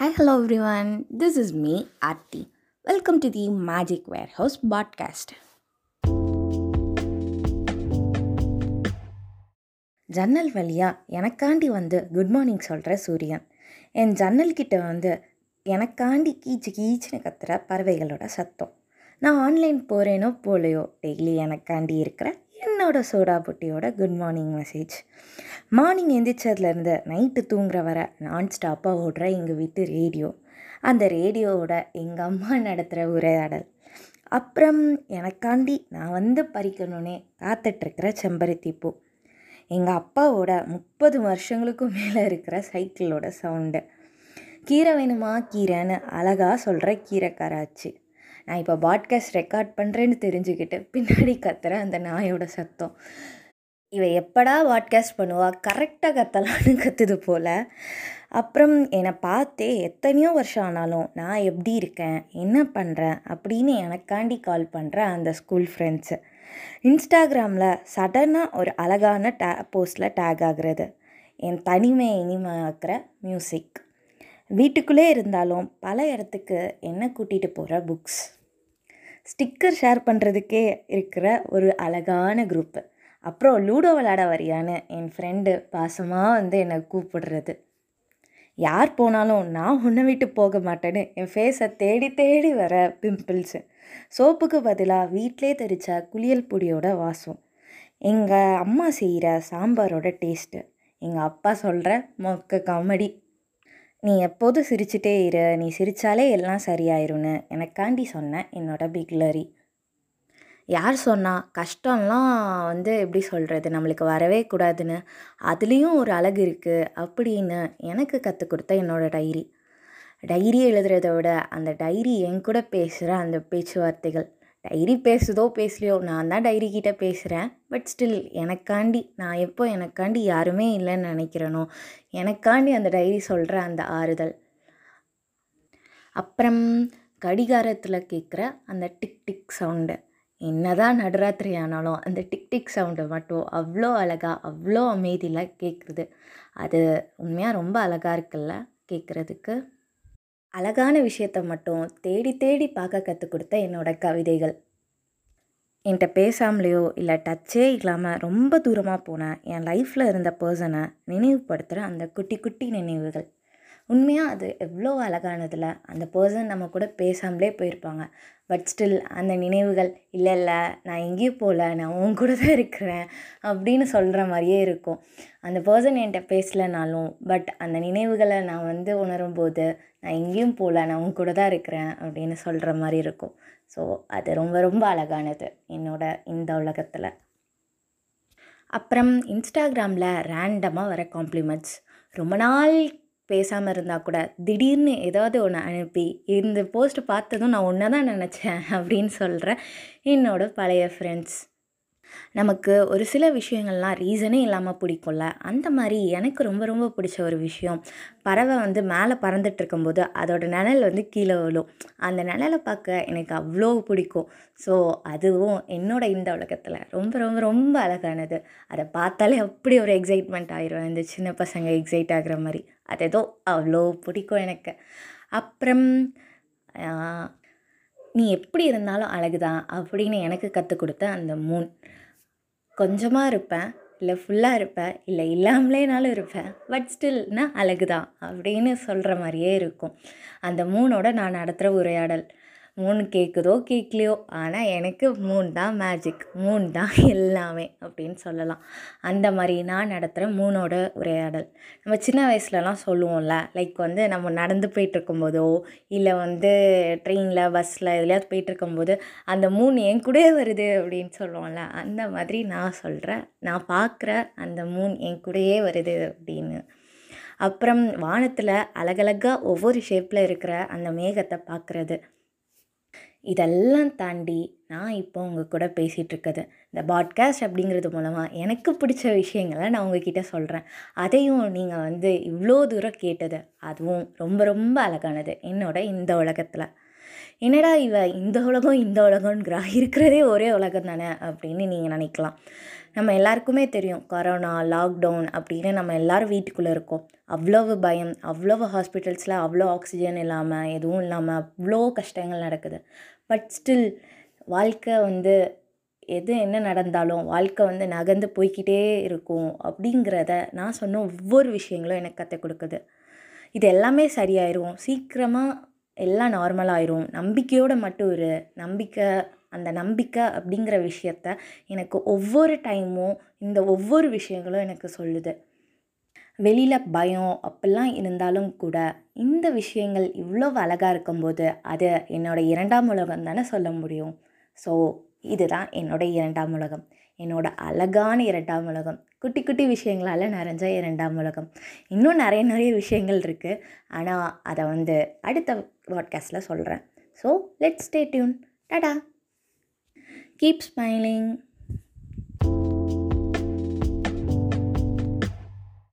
Hi, hello everyone. This is me, welcome Welcome to the Magic Warehouse podcast. ஜன்னல் வழியாக எனக்காண்டி வந்து good morning சொல்கிற சூரியன் என் ஜன்னல் கிட்ட வந்து எனக்காண்டி கீச்சு கீச்சுன்னு கத்துற பறவைகளோட சத்தம் நான் ஆன்லைன் போகிறேனோ போலையோ டெய்லி எனக்காண்டி இருக்கிற என்னோட சோடா புட்டியோட குட் மார்னிங் மெசேஜ் மார்னிங் எந்திரிச்சதுலேருந்து நைட்டு தூங்குற வர நான் ஸ்டாப்பாக ஓடுற எங்கள் வீட்டு ரேடியோ அந்த ரேடியோவோட எங்கள் அம்மா நடத்துகிற உரையாடல். அப்புறம் எனக்காண்டி நான் வந்து பறிக்கணுன்னே காத்துட்ருக்கிற செம்பருத்தி பூ எங்கள் அப்பாவோட முப்பது வருஷங்களுக்கும் மேலே இருக்கிற சைக்கிளோட சவுண்டு கீரை வேணுமா கீரைன்னு அழகாக சொல்கிற கீரைக்காராச்சு. நான் இப்போ பாட்காஸ்ட் ரெக்கார்ட் பண்ணுறேன்னு தெரிஞ்சுக்கிட்டு பின்னாடி கத்துற அந்த நாயோட சத்தம். இவ எப்படா பாட்காஸ்ட் பண்ணுவா? கரெக்டாக கத்தலான்னு கத்துது போல். அப்புறம் என்னை பார்த்தே எத்தனையோ வருஷம் ஆனாலும் நான் எப்படி இருக்கேன்? என்ன பண்ணுறேன் அப்படின்னு எனக்காண்டி கால் பண்ணுற அந்த ஸ்கூல் ஃப்ரெண்ட்ஸு இன்ஸ்டாகிராமில் சடனாக ஒரு அழகான டே போஸ்ட்டில் டேக் ஆகுறது. என் தனிமையை இனிமையாக்குற மியூசிக் வீட்டுக்குள்ளே இருந்தாலும் பல இடத்துக்கு என்ன கூட்டிகிட்டு போகிற புக்ஸ் ஸ்டிக்கர் ஷேர் பண்ணுறதுக்கே இருக்கிற ஒரு அழகான குரூப்பு அப்புறம் லூடோ விளாட வரியான்னு என் ஃப்ரெண்டு பாசமாக வந்து என்னை கூப்பிடுறது. யார் போனாலும் நான் உன்னை விட்டு போக மாட்டேன்னு என் ஃபேஸை தேடி தேடி வர பிம்பிள்ஸு சோப்புக்கு பதிலாக வீட்டிலே தெரித்த குளியல் பொடியோட வாசம். எங்கள் அம்மா செய்கிற சாம்பாரோட டேஸ்ட்டு எங்கள் அப்பா சொல்கிற மொக்க காமெடி நீ எப்போதும் சிரிச்சிட்டே இரு. நீ சிரித்தாலே எல்லாம் சரியாயிரும்னு. எனக்காண்டி சொன்னேன் என்னோட பிக்லரி யார் சொன்னால் கஷ்டம்லாம் வந்து எப்படி சொல்கிறது நம்மளுக்கு வரவே கூடாதுன்னு. அதுலேயும் ஒரு அழகு இருக்குது அப்படின்னு எனக்கு கற்றுக் கொடுத்த என்னோடய டைரி டைரி எழுதுறத விட அந்த டைரி என் கூட பேசுகிற அந்த பேச்சுவார்த்தைகள். டைரி பேசுதோ பேசலையோ நான் தான் டைரி கிட்ட பேசுகிறேன் பட் ஸ்டில் எனக்காண்டி நான் எப்போ எனக்காண்டி யாருமே இல்லைன்னு நினைக்கிறேனோ எனக்காண்டி அந்த டைரி சொல்கிற அந்த ஆறுதல். அப்புறம் கடிகாரத்தில் கேட்குற அந்த டிக் டிக் சவுண்டு. என்னதான் நடுராத்திரி ஆனாலும் அந்த டிக் டிக் சவுண்டு மட்டும் அவ்வளோ அழகாக அவ்வளோ அமைதியில் கேட்குறது அது உண்மையாக ரொம்ப அழகாக இருக்குல்ல கேட்குறதுக்கு அழகான விஷயத்த மட்டும் தேடி தேடி பார்க்க கற்றுக் கொடுத்த என்னோடய கவிதைகள். என்கிட்ட பேசாமலேயோ இல்லை டச்சே இல்லாமல் ரொம்ப தூரமாக போன என் லைஃப்பில் இருந்த பர்சனை நினைவுபடுத்துகிற அந்த குட்டி குட்டி நினைவுகள். உண்மையாக அது எவ்வளோ அழகானதில்? அந்த பர்சன் நம்ம கூட பேசாமலே போயிருப்பாங்க. பட் ஸ்டில் அந்த நினைவுகள் இல்லை இல்லை நான் எங்கேயும் போகல நான் உன் கூட தான் இருக்கிறேன் அப்படின்னு சொல்கிற மாதிரியே இருக்கும். அந்த பர்சன் என்கிட்ட பேசலைனாலும் பட் அந்த நினைவுகளை நான் வந்து உணரும்போது நான் எங்கேயும் போகல நான் உன் கூட தான் இருக்கிறேன் அப்படின்னு சொல்கிற மாதிரி இருக்கும். ஸோ அது ரொம்ப ரொம்ப அழகானது என்னோட இந்த உலகத்தில். அப்புறம் இன்ஸ்டாகிராமில் ரேண்டமாக வர காம்ப்ளிமெண்ட்ஸ் ரொம்ப நாள் பேசாமல் இருந்தால் கூட திடீர்னு ஏதாவது ஒன்று அனுப்பி இந்த போஸ்ட்டு பார்த்ததும் நான் ஒன்றை தான் நினச்சேன் அப்படின்னு சொல்கிற என்னோடய பழைய ஃப்ரெண்ட்ஸ் நமக்கு ஒரு சில விஷயங்கள்லாம் ரீசனே இல்லாமல் பிடிக்கும்ல? அந்த மாதிரி எனக்கு ரொம்ப ரொம்ப பிடிச்ச ஒரு விஷயம். பறவை வந்து மேலே பறந்துட்டு இருக்கும்போது அதோட நிழல் வந்து கீழே விழும். அந்த நிழலை பார்க்க எனக்கு அவ்வளோ பிடிக்கும். ஸோ அதுவும் என்னோட இந்த உலகத்தில். ரொம்ப ரொம்ப ரொம்ப அழகானது. அதை பார்த்தாலே அப்படி ஒரு எக்ஸைட்மெண்ட் ஆயிரும். இந்த சின்ன பசங்க எக்ஸைட் ஆகிற மாதிரி. அது ஏதோ அவ்வளோ பிடிக்கும் எனக்கு. அப்புறம் நீ எப்படி இருந்தாலும் அழகுதான் அப்படின்னு எனக்கு கற்றுக் கொடுத்த அந்த மூன் கொஞ்சமாக இருப்பேன் இல்லை ஃபுல்லாக இருப்பேன் இல்லை இல்லாமலேனாலும் இருப்பேன் பட் ஸ்டில் நான் அழகுதான் அப்படின்னு சொல்கிற மாதிரியே இருக்கும். அந்த மூனோட நான் நடத்துகிற உரையாடல். மூணு கேட்குதோ கேட்கலையோ ஆனால் எனக்கு மூணு தான் மேஜிக் மூணு தான் எல்லாமே அப்படின்னு சொல்லலாம். அந்த மாதிரி நான் நடத்துகிற மூணோட உரையாடல். நம்ம சின்ன வயசுலலாம் சொல்லுவோம்ல லைக் வந்து நம்ம நடந்து போயிட்டுருக்கும்போதோ இல்லை வந்து ட்ரெயினில் பஸ்ஸில் எதுலையாவது போயிட்டுருக்கும்போது அந்த மூணு என் கூட வருது அப்படின்னு சொல்லுவோம்ல அந்த மாதிரி நான் சொல்கிறேன் நான் பார்க்குற அந்த மூணு என் கூடயே வருது அப்படின்னு. அப்புறம் வானத்தில் அழகழகாக ஒவ்வொரு ஷேப்பில் இருக்கிற அந்த மேகத்தை பார்க்குறது இதெல்லாம் தாண்டி நான் இப்போ உங்கள் கூட பேசிகிட்டு இந்த பாட்காஸ்ட் அப்படிங்கிறது மூலமாக எனக்கு பிடிச்ச விஷயங்களை நான் உங்ககிட்ட சொல்கிறேன் அதையும் நீங்கள் வந்து இவ்வளோ தூரம் கேட்டது. அதுவும் ரொம்ப ரொம்ப அழகானது. என்னோட இந்த உலகத்தில். என்னடா இவ இந்த உலகம் இந்த உலகங்கிறா இருக்கிறதே ஒரே உலகம் தானே அப்படின்னு நீங்கள் நினைக்கலாம். நம்ம எல்லாருக்குமே தெரியும் கொரோனா லாக்டவுன் அப்படின்னு நம்ம எல்லோரும் வீட்டுக்குள்ளே இருக்கோம். அவ்வளவு பயம் அவ்வளவு ஹாஸ்பிட்டல்ஸில் அவ்வளோ ஆக்சிஜன் இல்லாமல் எதுவும் இல்லாமல் அவ்வளோ கஷ்டங்கள் நடக்குது. பட் ஸ்டில் வாழ்க்கை வந்து எது என்ன நடந்தாலும் வாழ்க்கை வந்து நகர்ந்து போய்கிட்டே இருக்கும் அப்படிங்கிறத நான் சொன்ன ஒவ்வொரு விஷயங்களும் எனக்கு கற்றுக் கொடுக்குது. இது எல்லாமே சரியாயிரும். சீக்கிரமாக எல்லாம் நார்மல் நம்பிக்கையோடு மட்டும் இரு. நம்பிக்கை அந்த நம்பிக்கை அப்படிங்கிற விஷயத்த எனக்கு ஒவ்வொரு டைமும் இந்த ஒவ்வொரு விஷயங்களும் எனக்கு சொல்லுது. வெளியில் பயம் அப்படிலாம் இருந்தாலும் கூட இந்த விஷயங்கள் இவ்வளோ அழகாக இருக்கும்போது அது என்னோடய இரண்டாம் உலகம் தானே சொல்ல முடியும். ஸோ இதுதான் என்னோடய இரண்டாம் உலகம். என்னோட அழகான இரண்டாம் உலகம். குட்டி குட்டி விஷயங்களால் நிறைஞ்ச இரண்டாம் உலகம். இன்னும் நிறைய நிறைய விஷயங்கள் இருக்குது ஆனால் அதை வந்து அடுத்த பாட்காஸ்ட்டில் சொல்கிறேன் so let's stay tuned tata. Keep smiling